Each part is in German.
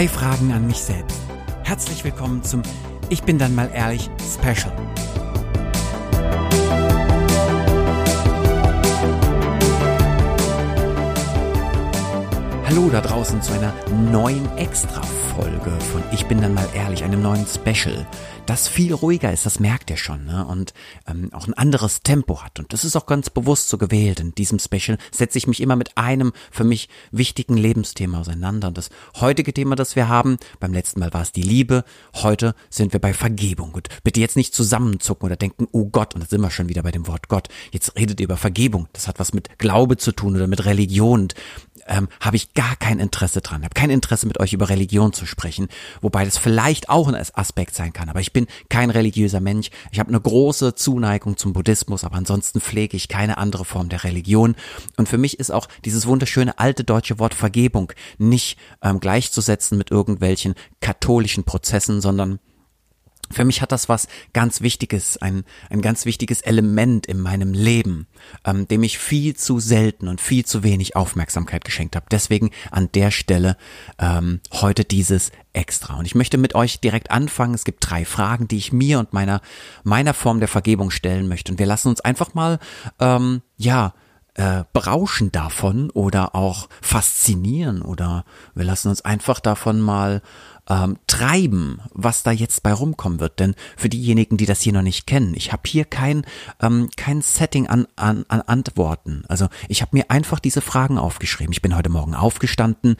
Drei Fragen an mich selbst. Herzlich willkommen zum Ich bin dann mal ehrlich Special. Hallo da draußen zu einer neuen Extra-Folge von Ich bin dann mal ehrlich, einem neuen Special, das viel ruhiger ist, das merkt ihr schon, ne? und ähm, auch ein anderes Tempo hat. Und das ist auch ganz bewusst so gewählt. In diesem Special setze ich mich immer mit einem für mich wichtigen Lebensthema auseinander. Und das heutige Thema, das wir haben, beim letzten Mal war es die Liebe, heute sind wir bei Vergebung. Und bitte jetzt nicht zusammenzucken oder denken, oh Gott, und da sind wir schon wieder bei dem Wort Gott. Jetzt redet ihr über Vergebung. Das hat was mit Glaube zu tun oder mit Religion. Und ähm, habe ich gar kein Interesse dran, habe kein Interesse mit euch über Religion zu sprechen, wobei das vielleicht auch ein Aspekt sein kann, aber ich bin kein religiöser Mensch, ich habe eine große Zuneigung zum Buddhismus, aber ansonsten pflege ich keine andere Form der Religion. Und für mich ist auch dieses wunderschöne alte deutsche Wort Vergebung nicht ähm, gleichzusetzen mit irgendwelchen katholischen Prozessen, sondern für mich hat das was ganz Wichtiges, ein, ein ganz wichtiges Element in meinem Leben, ähm, dem ich viel zu selten und viel zu wenig Aufmerksamkeit geschenkt habe. Deswegen an der Stelle ähm, heute dieses extra. Und ich möchte mit euch direkt anfangen. Es gibt drei Fragen, die ich mir und meiner, meiner Form der Vergebung stellen möchte. Und wir lassen uns einfach mal, ähm, ja, äh, berauschen davon oder auch faszinieren oder wir lassen uns einfach davon mal ähm, treiben, was da jetzt bei rumkommen wird. Denn für diejenigen, die das hier noch nicht kennen, ich habe hier kein, ähm, kein Setting an, an, an Antworten. Also ich habe mir einfach diese Fragen aufgeschrieben. Ich bin heute Morgen aufgestanden,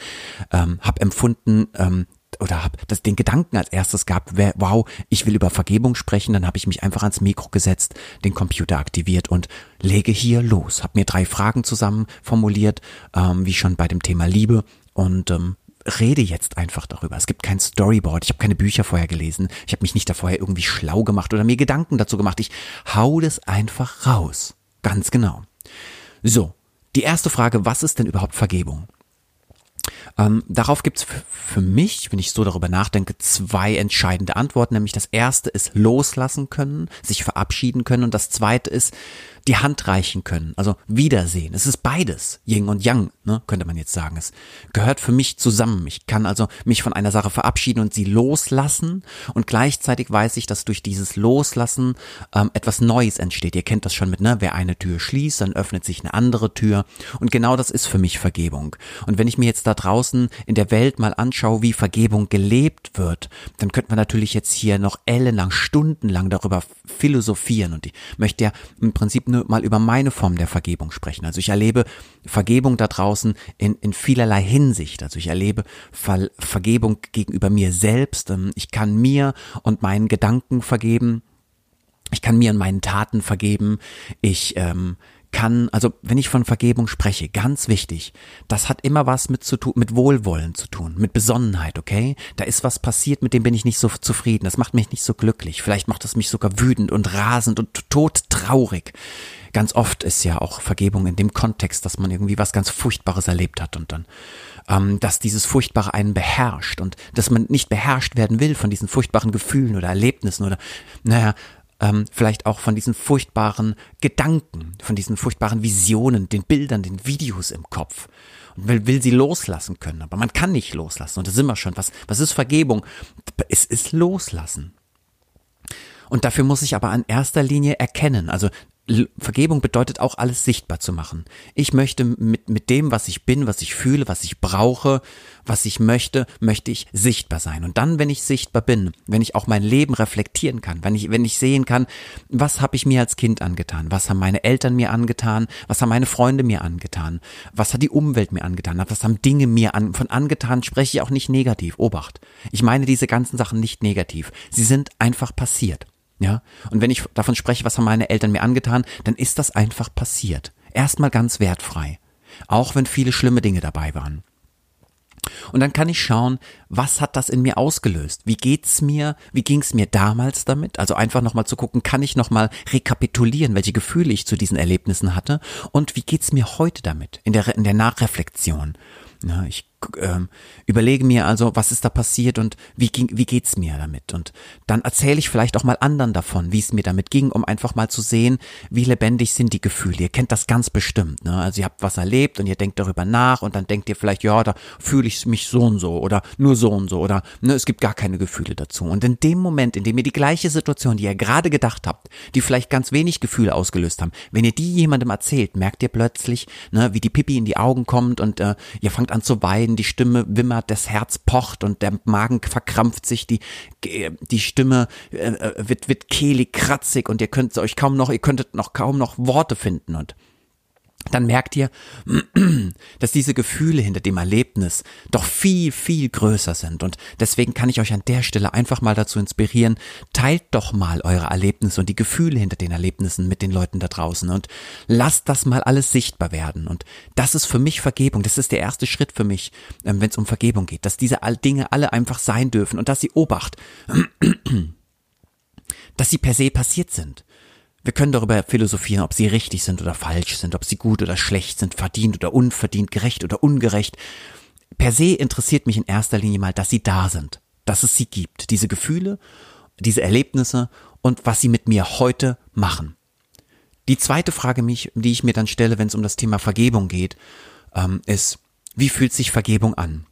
ähm, habe empfunden, ähm, oder habe das den Gedanken als erstes gehabt, wow, ich will über Vergebung sprechen, dann habe ich mich einfach ans Mikro gesetzt, den Computer aktiviert und lege hier los. Habe mir drei Fragen zusammen formuliert, ähm, wie schon bei dem Thema Liebe und ähm, rede jetzt einfach darüber. Es gibt kein Storyboard, ich habe keine Bücher vorher gelesen, ich habe mich nicht da vorher irgendwie schlau gemacht oder mir Gedanken dazu gemacht. Ich hau das einfach raus. Ganz genau. So, die erste Frage, was ist denn überhaupt Vergebung? Ähm, darauf gibt's für mich, wenn ich so darüber nachdenke, zwei entscheidende Antworten. Nämlich das erste ist loslassen können, sich verabschieden können und das zweite ist die Hand reichen können, also Wiedersehen. Es ist beides, Yin und Yang, ne, könnte man jetzt sagen. Es gehört für mich zusammen. Ich kann also mich von einer Sache verabschieden und sie loslassen und gleichzeitig weiß ich, dass durch dieses Loslassen ähm, etwas Neues entsteht. Ihr kennt das schon mit, ne, wer eine Tür schließt, dann öffnet sich eine andere Tür und genau das ist für mich Vergebung. Und wenn ich mir jetzt da draußen in der Welt mal anschaue, wie Vergebung gelebt wird, dann könnte man natürlich jetzt hier noch ellenlang, stundenlang darüber philosophieren und ich möchte ja im Prinzip nur mal über meine Form der Vergebung sprechen. Also ich erlebe Vergebung da draußen in, in vielerlei Hinsicht. Also ich erlebe Ver Vergebung gegenüber mir selbst. Ähm, ich kann mir und meinen Gedanken vergeben. Ich kann mir und meinen Taten vergeben. Ich ähm, kann, also wenn ich von Vergebung spreche, ganz wichtig, das hat immer was mit zu tun, mit Wohlwollen zu tun, mit Besonnenheit, okay? Da ist was passiert, mit dem bin ich nicht so zufrieden, das macht mich nicht so glücklich, vielleicht macht es mich sogar wütend und rasend und todtraurig. Ganz oft ist ja auch Vergebung in dem Kontext, dass man irgendwie was ganz Furchtbares erlebt hat und dann, ähm, dass dieses Furchtbare einen beherrscht und dass man nicht beherrscht werden will von diesen furchtbaren Gefühlen oder Erlebnissen oder, naja, ähm, vielleicht auch von diesen furchtbaren Gedanken, von diesen furchtbaren Visionen, den Bildern, den Videos im Kopf. Und will, will sie loslassen können, aber man kann nicht loslassen. Und da sind wir schon. Was, was ist Vergebung? Es ist Loslassen. Und dafür muss ich aber an erster Linie erkennen, also Vergebung bedeutet auch alles sichtbar zu machen. Ich möchte mit, mit dem, was ich bin, was ich fühle, was ich brauche, was ich möchte, möchte ich sichtbar sein. Und dann, wenn ich sichtbar bin, wenn ich auch mein Leben reflektieren kann, wenn ich, wenn ich sehen kann, was habe ich mir als Kind angetan, was haben meine Eltern mir angetan, was haben meine Freunde mir angetan, was hat die Umwelt mir angetan, was haben Dinge mir an, von angetan, spreche ich auch nicht negativ. Obacht. Ich meine diese ganzen Sachen nicht negativ. Sie sind einfach passiert. Ja, und wenn ich davon spreche, was haben meine Eltern mir angetan, dann ist das einfach passiert. Erstmal ganz wertfrei. Auch wenn viele schlimme Dinge dabei waren. Und dann kann ich schauen, was hat das in mir ausgelöst? Wie geht's mir? Wie ging's mir damals damit? Also einfach nochmal zu gucken, kann ich nochmal rekapitulieren, welche Gefühle ich zu diesen Erlebnissen hatte? Und wie geht's mir heute damit? In der, in der Nachreflexion. Ja, ich ähm, überlege mir also, was ist da passiert und wie ging, wie geht's mir damit? Und dann erzähle ich vielleicht auch mal anderen davon, wie es mir damit ging, um einfach mal zu sehen, wie lebendig sind die Gefühle. Ihr kennt das ganz bestimmt, ne? Also ihr habt was erlebt und ihr denkt darüber nach und dann denkt ihr vielleicht, ja, da fühle ich mich so und so oder nur so und so oder ne, es gibt gar keine Gefühle dazu. Und in dem Moment, in dem ihr die gleiche Situation, die ihr gerade gedacht habt, die vielleicht ganz wenig Gefühle ausgelöst haben, wenn ihr die jemandem erzählt, merkt ihr plötzlich, ne, wie die Pipi in die Augen kommt und äh, ihr fangt an zu weinen, die Stimme wimmert, das Herz pocht und der Magen verkrampft sich, die, die Stimme äh, wird, wird kehlig, kratzig und ihr könnt euch kaum noch, ihr könntet noch kaum noch Worte finden und dann merkt ihr, dass diese Gefühle hinter dem Erlebnis doch viel, viel größer sind. Und deswegen kann ich euch an der Stelle einfach mal dazu inspirieren, teilt doch mal eure Erlebnisse und die Gefühle hinter den Erlebnissen mit den Leuten da draußen und lasst das mal alles sichtbar werden. Und das ist für mich Vergebung. Das ist der erste Schritt für mich, ähm, wenn es um Vergebung geht, dass diese Dinge alle einfach sein dürfen und dass sie Obacht, dass sie per se passiert sind wir können darüber philosophieren, ob sie richtig sind oder falsch sind, ob sie gut oder schlecht sind, verdient oder unverdient, gerecht oder ungerecht. Per se interessiert mich in erster Linie mal, dass sie da sind, dass es sie gibt, diese Gefühle, diese Erlebnisse und was sie mit mir heute machen. Die zweite Frage, die ich mir dann stelle, wenn es um das Thema Vergebung geht, ähm, ist, wie fühlt sich Vergebung an?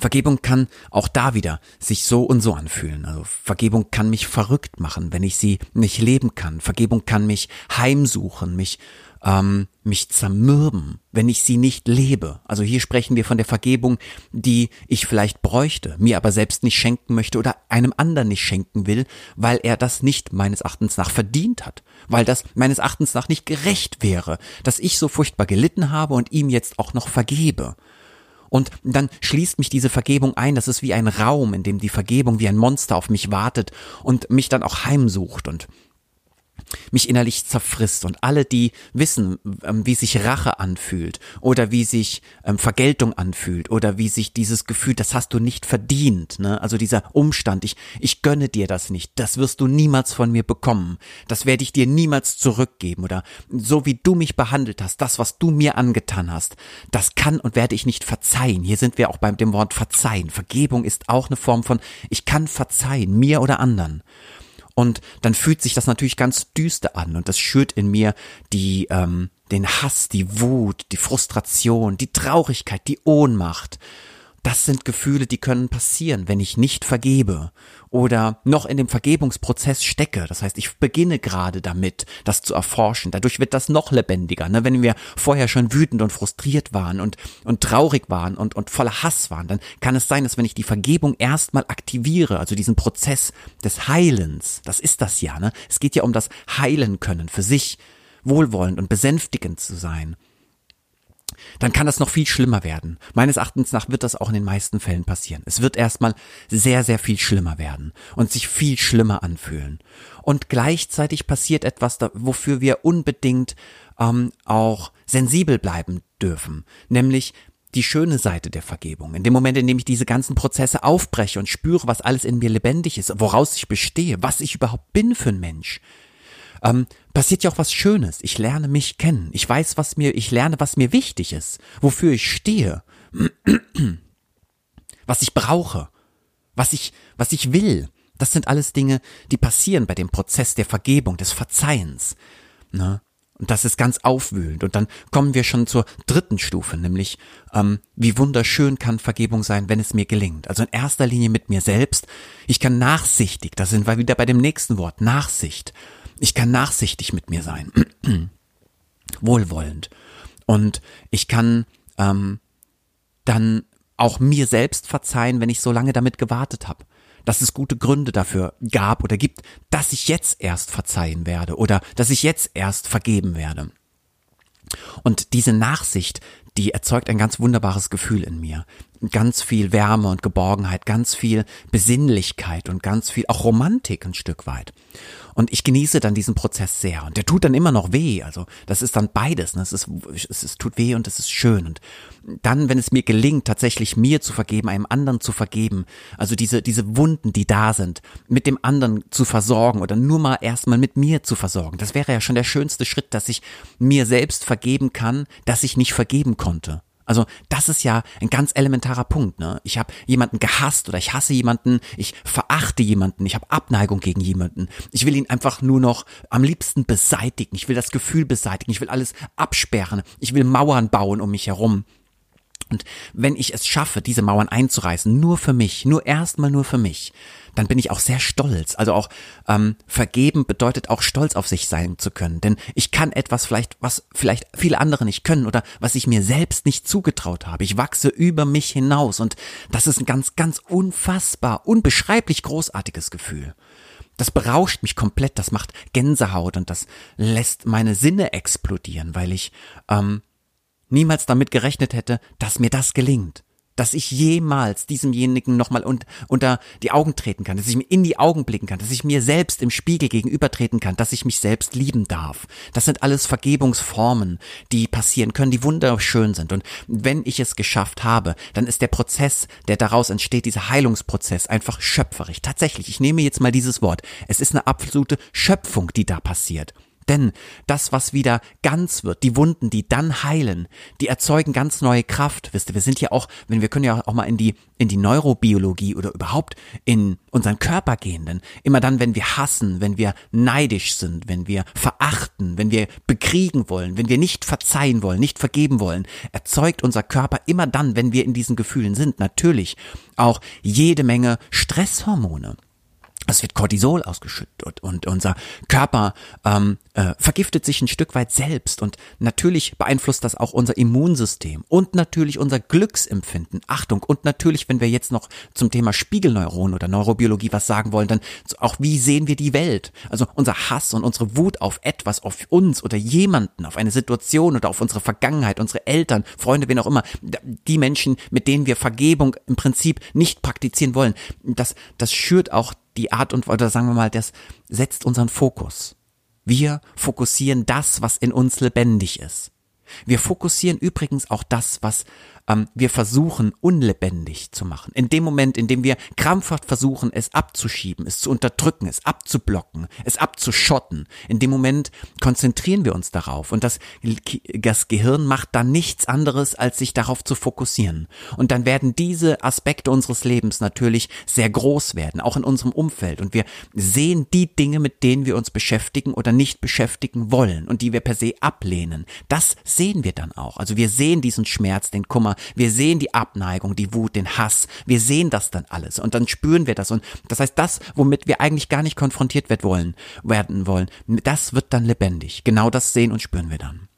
Vergebung kann auch da wieder sich so und so anfühlen. Also Vergebung kann mich verrückt machen, wenn ich sie nicht leben kann. Vergebung kann mich heimsuchen, mich ähm, mich zermürben, wenn ich sie nicht lebe. Also hier sprechen wir von der Vergebung, die ich vielleicht bräuchte, mir aber selbst nicht schenken möchte oder einem anderen nicht schenken will, weil er das nicht meines Erachtens nach verdient hat, weil das meines Erachtens nach nicht gerecht wäre, dass ich so furchtbar gelitten habe und ihm jetzt auch noch vergebe. Und dann schließt mich diese Vergebung ein. Das ist wie ein Raum, in dem die Vergebung wie ein Monster auf mich wartet und mich dann auch heimsucht. Und mich innerlich zerfrisst. Und alle, die wissen, ähm, wie sich Rache anfühlt oder wie sich ähm, Vergeltung anfühlt oder wie sich dieses Gefühl, das hast du nicht verdient, ne? also dieser Umstand, ich, ich gönne dir das nicht, das wirst du niemals von mir bekommen, das werde ich dir niemals zurückgeben oder so wie du mich behandelt hast, das, was du mir angetan hast, das kann und werde ich nicht verzeihen. Hier sind wir auch beim dem Wort verzeihen. Vergebung ist auch eine Form von, ich kann verzeihen, mir oder anderen. Und dann fühlt sich das natürlich ganz düster an und das schürt in mir die, ähm, den Hass, die Wut, die Frustration, die Traurigkeit, die Ohnmacht. Das sind Gefühle, die können passieren, wenn ich nicht vergebe oder noch in dem Vergebungsprozess stecke. Das heißt, ich beginne gerade damit, das zu erforschen. Dadurch wird das noch lebendiger. Ne? Wenn wir vorher schon wütend und frustriert waren und, und traurig waren und, und voller Hass waren, dann kann es sein, dass wenn ich die Vergebung erstmal aktiviere, also diesen Prozess des Heilens, das ist das ja, ne? Es geht ja um das Heilen können für sich, wohlwollend und besänftigend zu sein dann kann das noch viel schlimmer werden. Meines Erachtens nach wird das auch in den meisten Fällen passieren. Es wird erstmal sehr, sehr viel schlimmer werden und sich viel schlimmer anfühlen. Und gleichzeitig passiert etwas, wofür wir unbedingt ähm, auch sensibel bleiben dürfen, nämlich die schöne Seite der Vergebung. In dem Moment, in dem ich diese ganzen Prozesse aufbreche und spüre, was alles in mir lebendig ist, woraus ich bestehe, was ich überhaupt bin für ein Mensch, ähm, passiert ja auch was Schönes. Ich lerne mich kennen. Ich weiß, was mir, ich lerne, was mir wichtig ist, wofür ich stehe, was ich brauche, was ich, was ich will. Das sind alles Dinge, die passieren bei dem Prozess der Vergebung, des Verzeihens. Ne? Und das ist ganz aufwühlend. Und dann kommen wir schon zur dritten Stufe, nämlich ähm, wie wunderschön kann Vergebung sein, wenn es mir gelingt. Also in erster Linie mit mir selbst. Ich kann nachsichtig, da sind wir wieder bei dem nächsten Wort, Nachsicht. Ich kann nachsichtig mit mir sein, wohlwollend. Und ich kann ähm, dann auch mir selbst verzeihen, wenn ich so lange damit gewartet habe. Dass es gute Gründe dafür gab oder gibt, dass ich jetzt erst verzeihen werde oder dass ich jetzt erst vergeben werde. Und diese Nachsicht, die erzeugt ein ganz wunderbares Gefühl in mir. Ganz viel Wärme und Geborgenheit, ganz viel Besinnlichkeit und ganz viel auch Romantik ein Stück weit. Und ich genieße dann diesen Prozess sehr. Und der tut dann immer noch weh. Also das ist dann beides. Ne? Es, ist, es, es tut weh und es ist schön. Und dann, wenn es mir gelingt, tatsächlich mir zu vergeben, einem anderen zu vergeben, also diese, diese Wunden, die da sind, mit dem anderen zu versorgen oder nur mal erstmal mit mir zu versorgen, das wäre ja schon der schönste Schritt, dass ich mir selbst vergeben kann, dass ich nicht vergeben konnte. Also das ist ja ein ganz elementarer Punkt. Ne? Ich habe jemanden gehasst oder ich hasse jemanden, ich verachte jemanden, ich habe Abneigung gegen jemanden. Ich will ihn einfach nur noch am liebsten beseitigen. Ich will das Gefühl beseitigen. Ich will alles absperren. Ich will Mauern bauen um mich herum. Und wenn ich es schaffe, diese Mauern einzureißen, nur für mich, nur erstmal nur für mich, dann bin ich auch sehr stolz. Also auch ähm, vergeben bedeutet auch stolz auf sich sein zu können. Denn ich kann etwas vielleicht, was vielleicht viele andere nicht können oder was ich mir selbst nicht zugetraut habe. Ich wachse über mich hinaus und das ist ein ganz, ganz unfassbar, unbeschreiblich großartiges Gefühl. Das berauscht mich komplett, das macht Gänsehaut und das lässt meine Sinne explodieren, weil ich ähm, niemals damit gerechnet hätte, dass mir das gelingt. Dass ich jemals diesemjenigen nochmal un unter die Augen treten kann, dass ich mir in die Augen blicken kann, dass ich mir selbst im Spiegel gegenübertreten kann, dass ich mich selbst lieben darf. Das sind alles Vergebungsformen, die passieren können, die wunderschön sind. Und wenn ich es geschafft habe, dann ist der Prozess, der daraus entsteht, dieser Heilungsprozess, einfach schöpferisch. Tatsächlich, ich nehme jetzt mal dieses Wort. Es ist eine absolute Schöpfung, die da passiert. Denn das, was wieder ganz wird, die Wunden, die dann heilen, die erzeugen ganz neue Kraft. Wisst ihr, wir sind ja auch, wenn wir können ja auch mal in die, in die Neurobiologie oder überhaupt in unseren Körper gehen. Denn immer dann, wenn wir hassen, wenn wir neidisch sind, wenn wir verachten, wenn wir bekriegen wollen, wenn wir nicht verzeihen wollen, nicht vergeben wollen, erzeugt unser Körper immer dann, wenn wir in diesen Gefühlen sind, natürlich auch jede Menge Stresshormone es wird Cortisol ausgeschüttet und unser Körper ähm, äh, vergiftet sich ein Stück weit selbst und natürlich beeinflusst das auch unser Immunsystem und natürlich unser Glücksempfinden. Achtung und natürlich, wenn wir jetzt noch zum Thema Spiegelneuronen oder Neurobiologie was sagen wollen, dann auch wie sehen wir die Welt? Also unser Hass und unsere Wut auf etwas, auf uns oder jemanden, auf eine Situation oder auf unsere Vergangenheit, unsere Eltern, Freunde, wen auch immer, die Menschen, mit denen wir Vergebung im Prinzip nicht praktizieren wollen, das das schürt auch die Art und, oder sagen wir mal, das setzt unseren Fokus. Wir fokussieren das, was in uns lebendig ist. Wir fokussieren übrigens auch das, was ähm, wir versuchen unlebendig zu machen. In dem Moment, in dem wir krampfhaft versuchen, es abzuschieben, es zu unterdrücken, es abzublocken, es abzuschotten, in dem Moment konzentrieren wir uns darauf und das, das Gehirn macht dann nichts anderes, als sich darauf zu fokussieren. Und dann werden diese Aspekte unseres Lebens natürlich sehr groß werden, auch in unserem Umfeld. Und wir sehen die Dinge, mit denen wir uns beschäftigen oder nicht beschäftigen wollen und die wir per se ablehnen. Das sehen wir dann auch. Also wir sehen diesen Schmerz, den Kummer, wir sehen die Abneigung, die Wut, den Hass. Wir sehen das dann alles und dann spüren wir das. Und das heißt, das, womit wir eigentlich gar nicht konfrontiert werden wollen, werden wollen, das wird dann lebendig. Genau das sehen und spüren wir dann.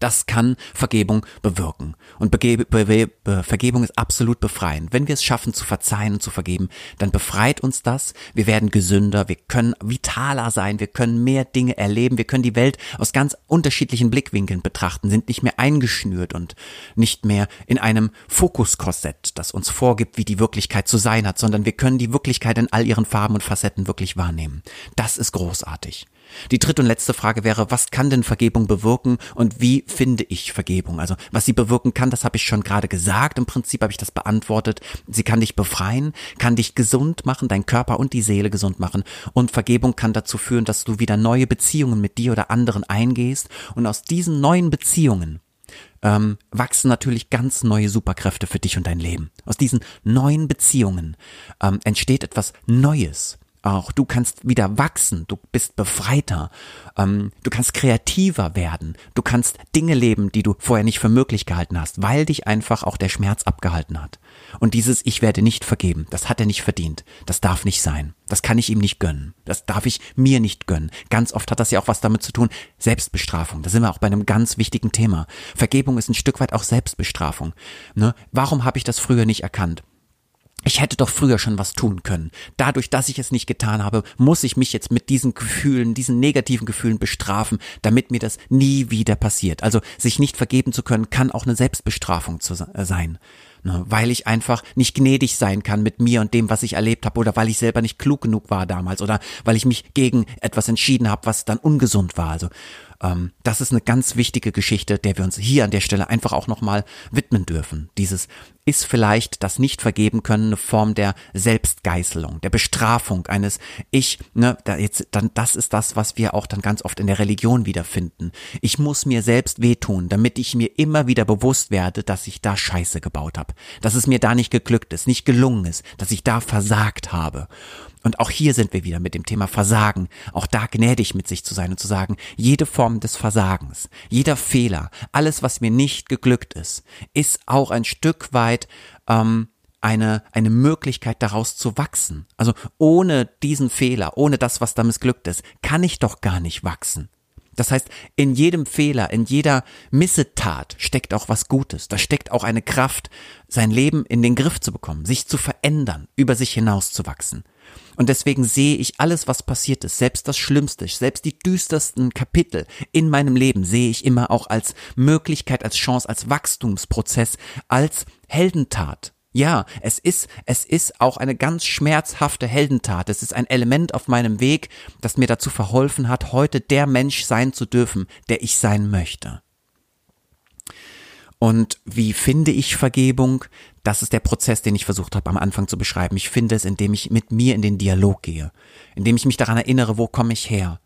Das kann Vergebung bewirken. Und Bege Be Be Vergebung ist absolut befreiend. Wenn wir es schaffen zu verzeihen und zu vergeben, dann befreit uns das. Wir werden gesünder, wir können vitaler sein, wir können mehr Dinge erleben, wir können die Welt aus ganz unterschiedlichen Blickwinkeln betrachten, sind nicht mehr eingeschnürt und nicht mehr in einem Fokuskorsett, das uns vorgibt, wie die Wirklichkeit zu sein hat, sondern wir können die Wirklichkeit in all ihren Farben und Facetten wirklich wahrnehmen. Das ist großartig. Die dritte und letzte Frage wäre, was kann denn Vergebung bewirken und wie finde ich Vergebung? Also was sie bewirken kann, das habe ich schon gerade gesagt. Im Prinzip habe ich das beantwortet. Sie kann dich befreien, kann dich gesund machen, dein Körper und die Seele gesund machen. Und Vergebung kann dazu führen, dass du wieder neue Beziehungen mit dir oder anderen eingehst. Und aus diesen neuen Beziehungen ähm, wachsen natürlich ganz neue Superkräfte für dich und dein Leben. Aus diesen neuen Beziehungen ähm, entsteht etwas Neues auch du kannst wieder wachsen, du bist befreiter, ähm, du kannst kreativer werden, du kannst Dinge leben, die du vorher nicht für möglich gehalten hast, weil dich einfach auch der Schmerz abgehalten hat. Und dieses Ich werde nicht vergeben, das hat er nicht verdient, das darf nicht sein, das kann ich ihm nicht gönnen, das darf ich mir nicht gönnen. Ganz oft hat das ja auch was damit zu tun, Selbstbestrafung, da sind wir auch bei einem ganz wichtigen Thema. Vergebung ist ein Stück weit auch Selbstbestrafung. Ne? Warum habe ich das früher nicht erkannt? Ich hätte doch früher schon was tun können. Dadurch, dass ich es nicht getan habe, muss ich mich jetzt mit diesen Gefühlen, diesen negativen Gefühlen bestrafen, damit mir das nie wieder passiert. Also sich nicht vergeben zu können, kann auch eine Selbstbestrafung äh, sein. Ne, weil ich einfach nicht gnädig sein kann mit mir und dem, was ich erlebt habe, oder weil ich selber nicht klug genug war damals, oder weil ich mich gegen etwas entschieden habe, was dann ungesund war. Also ähm, das ist eine ganz wichtige Geschichte, der wir uns hier an der Stelle einfach auch nochmal widmen dürfen. Dieses ist vielleicht das nicht vergeben können eine Form der Selbstgeißelung, der Bestrafung eines Ich, ne, da jetzt, dann, das ist das, was wir auch dann ganz oft in der Religion wiederfinden. Ich muss mir selbst wehtun, damit ich mir immer wieder bewusst werde, dass ich da Scheiße gebaut habe, dass es mir da nicht geglückt ist, nicht gelungen ist, dass ich da versagt habe. Und auch hier sind wir wieder mit dem Thema Versagen. Auch da gnädig mit sich zu sein und zu sagen, jede Form des Versagens, jeder Fehler, alles, was mir nicht geglückt ist, ist auch ein Stück weit ähm, eine, eine Möglichkeit daraus zu wachsen. Also ohne diesen Fehler, ohne das, was da missglückt ist, kann ich doch gar nicht wachsen. Das heißt, in jedem Fehler, in jeder Missetat steckt auch was Gutes. Da steckt auch eine Kraft, sein Leben in den Griff zu bekommen, sich zu verändern, über sich hinaus zu wachsen. Und deswegen sehe ich alles, was passiert ist, selbst das Schlimmste, selbst die düstersten Kapitel in meinem Leben sehe ich immer auch als Möglichkeit, als Chance, als Wachstumsprozess, als Heldentat. Ja, es ist, es ist auch eine ganz schmerzhafte Heldentat. Es ist ein Element auf meinem Weg, das mir dazu verholfen hat, heute der Mensch sein zu dürfen, der ich sein möchte. Und wie finde ich Vergebung? Das ist der Prozess, den ich versucht habe am Anfang zu beschreiben. Ich finde es, indem ich mit mir in den Dialog gehe, indem ich mich daran erinnere, wo komme ich her?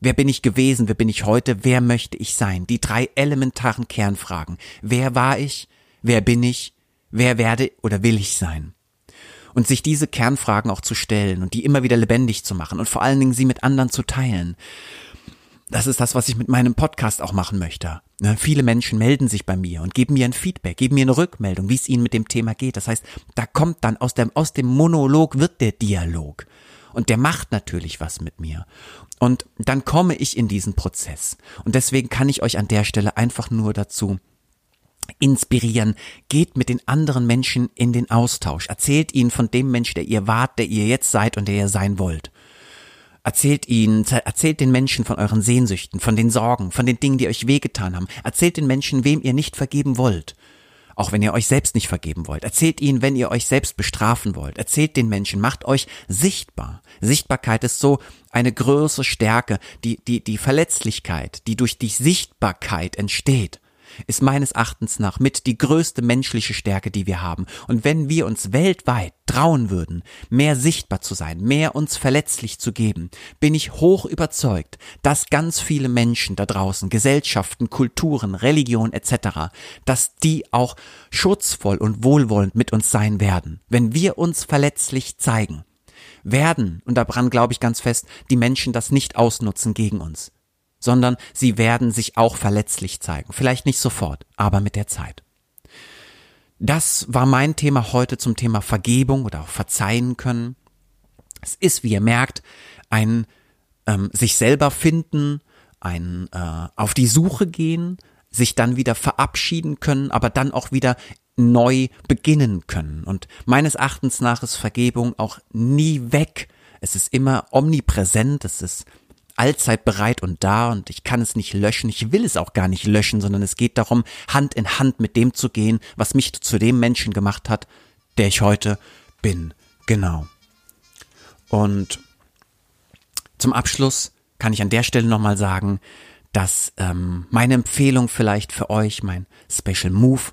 Wer bin ich gewesen? Wer bin ich heute? Wer möchte ich sein? Die drei elementaren Kernfragen. Wer war ich? Wer bin ich? Wer werde oder will ich sein? Und sich diese Kernfragen auch zu stellen und die immer wieder lebendig zu machen und vor allen Dingen sie mit anderen zu teilen das ist das, was ich mit meinem Podcast auch machen möchte. Ne, viele Menschen melden sich bei mir und geben mir ein Feedback, geben mir eine Rückmeldung, wie es ihnen mit dem Thema geht. Das heißt, da kommt dann aus dem, aus dem Monolog wird der Dialog. Und der macht natürlich was mit mir. Und dann komme ich in diesen Prozess. Und deswegen kann ich euch an der Stelle einfach nur dazu inspirieren. Geht mit den anderen Menschen in den Austausch. Erzählt ihnen von dem Mensch, der ihr wart, der ihr jetzt seid und der ihr sein wollt. Erzählt ihnen, erzählt den Menschen von euren Sehnsüchten, von den Sorgen, von den Dingen, die euch wehgetan haben. Erzählt den Menschen, wem ihr nicht vergeben wollt. Auch wenn ihr euch selbst nicht vergeben wollt. Erzählt ihnen, wenn ihr euch selbst bestrafen wollt. Erzählt den Menschen, macht euch sichtbar. Sichtbarkeit ist so eine größere Stärke, die, die, die Verletzlichkeit, die durch die Sichtbarkeit entsteht ist meines Erachtens nach mit die größte menschliche Stärke, die wir haben. Und wenn wir uns weltweit trauen würden, mehr sichtbar zu sein, mehr uns verletzlich zu geben, bin ich hoch überzeugt, dass ganz viele Menschen da draußen, Gesellschaften, Kulturen, Religion etc., dass die auch schutzvoll und wohlwollend mit uns sein werden, wenn wir uns verletzlich zeigen werden, und daran glaube ich ganz fest, die Menschen das nicht ausnutzen gegen uns sondern sie werden sich auch verletzlich zeigen. Vielleicht nicht sofort, aber mit der Zeit. Das war mein Thema heute zum Thema Vergebung oder auch Verzeihen können. Es ist, wie ihr merkt, ein ähm, sich selber finden, ein äh, auf die Suche gehen, sich dann wieder verabschieden können, aber dann auch wieder neu beginnen können. Und meines Erachtens nach ist Vergebung auch nie weg. Es ist immer omnipräsent, es ist allzeit bereit und da und ich kann es nicht löschen, ich will es auch gar nicht löschen, sondern es geht darum, Hand in Hand mit dem zu gehen, was mich zu dem Menschen gemacht hat, der ich heute bin. Genau. Und zum Abschluss kann ich an der Stelle nochmal sagen, dass ähm, meine Empfehlung vielleicht für euch, mein Special Move,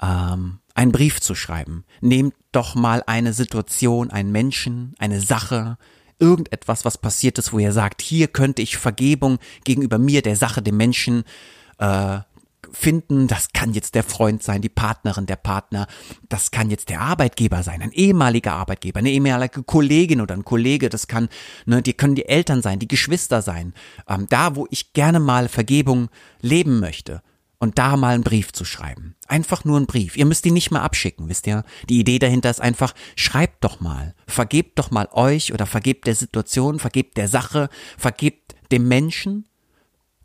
ähm, einen Brief zu schreiben. Nehmt doch mal eine Situation, einen Menschen, eine Sache, irgendetwas, was passiert ist, wo ihr sagt, hier könnte ich Vergebung gegenüber mir, der Sache, dem Menschen äh, finden. Das kann jetzt der Freund sein, die Partnerin, der Partner. Das kann jetzt der Arbeitgeber sein, ein ehemaliger Arbeitgeber, eine ehemalige Kollegin oder ein Kollege. Das kann, ne, die können die Eltern sein, die Geschwister sein. Ähm, da, wo ich gerne mal Vergebung leben möchte und da mal einen Brief zu schreiben. Einfach nur einen Brief. Ihr müsst ihn nicht mal abschicken, wisst ihr? Die Idee dahinter ist einfach, schreibt doch mal. Vergebt doch mal euch oder vergebt der Situation, vergebt der Sache, vergebt dem Menschen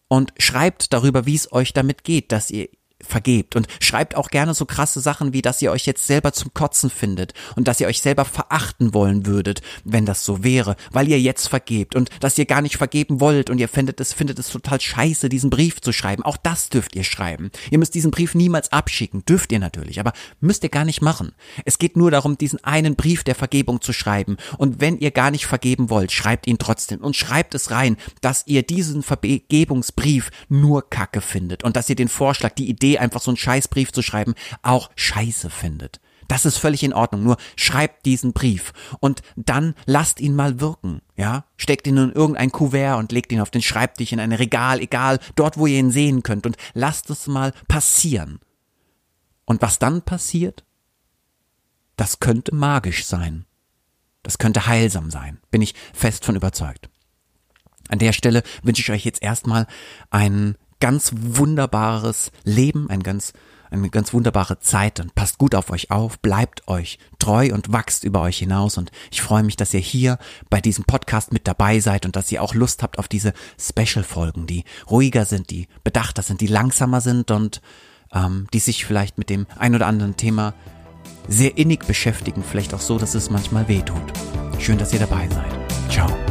und schreibt darüber, wie es euch damit geht, dass ihr vergebt und schreibt auch gerne so krasse Sachen wie, dass ihr euch jetzt selber zum Kotzen findet und dass ihr euch selber verachten wollen würdet, wenn das so wäre, weil ihr jetzt vergebt und dass ihr gar nicht vergeben wollt und ihr findet es, findet es total scheiße, diesen Brief zu schreiben. Auch das dürft ihr schreiben. Ihr müsst diesen Brief niemals abschicken, dürft ihr natürlich, aber müsst ihr gar nicht machen. Es geht nur darum, diesen einen Brief der Vergebung zu schreiben und wenn ihr gar nicht vergeben wollt, schreibt ihn trotzdem und schreibt es rein, dass ihr diesen Vergebungsbrief nur Kacke findet und dass ihr den Vorschlag, die Idee einfach so einen Scheißbrief zu schreiben, auch scheiße findet. Das ist völlig in Ordnung. Nur schreibt diesen Brief und dann lasst ihn mal wirken. Ja, steckt ihn in irgendein Kuvert und legt ihn auf den Schreibtisch in ein Regal, egal, dort, wo ihr ihn sehen könnt und lasst es mal passieren. Und was dann passiert? Das könnte magisch sein. Das könnte heilsam sein. Bin ich fest von überzeugt. An der Stelle wünsche ich euch jetzt erstmal einen ganz wunderbares Leben, ein ganz, eine ganz wunderbare Zeit und passt gut auf euch auf, bleibt euch treu und wachst über euch hinaus und ich freue mich, dass ihr hier bei diesem Podcast mit dabei seid und dass ihr auch Lust habt auf diese Special-Folgen, die ruhiger sind, die bedachter sind, die langsamer sind und ähm, die sich vielleicht mit dem ein oder anderen Thema sehr innig beschäftigen, vielleicht auch so, dass es manchmal weh tut. Schön, dass ihr dabei seid. Ciao.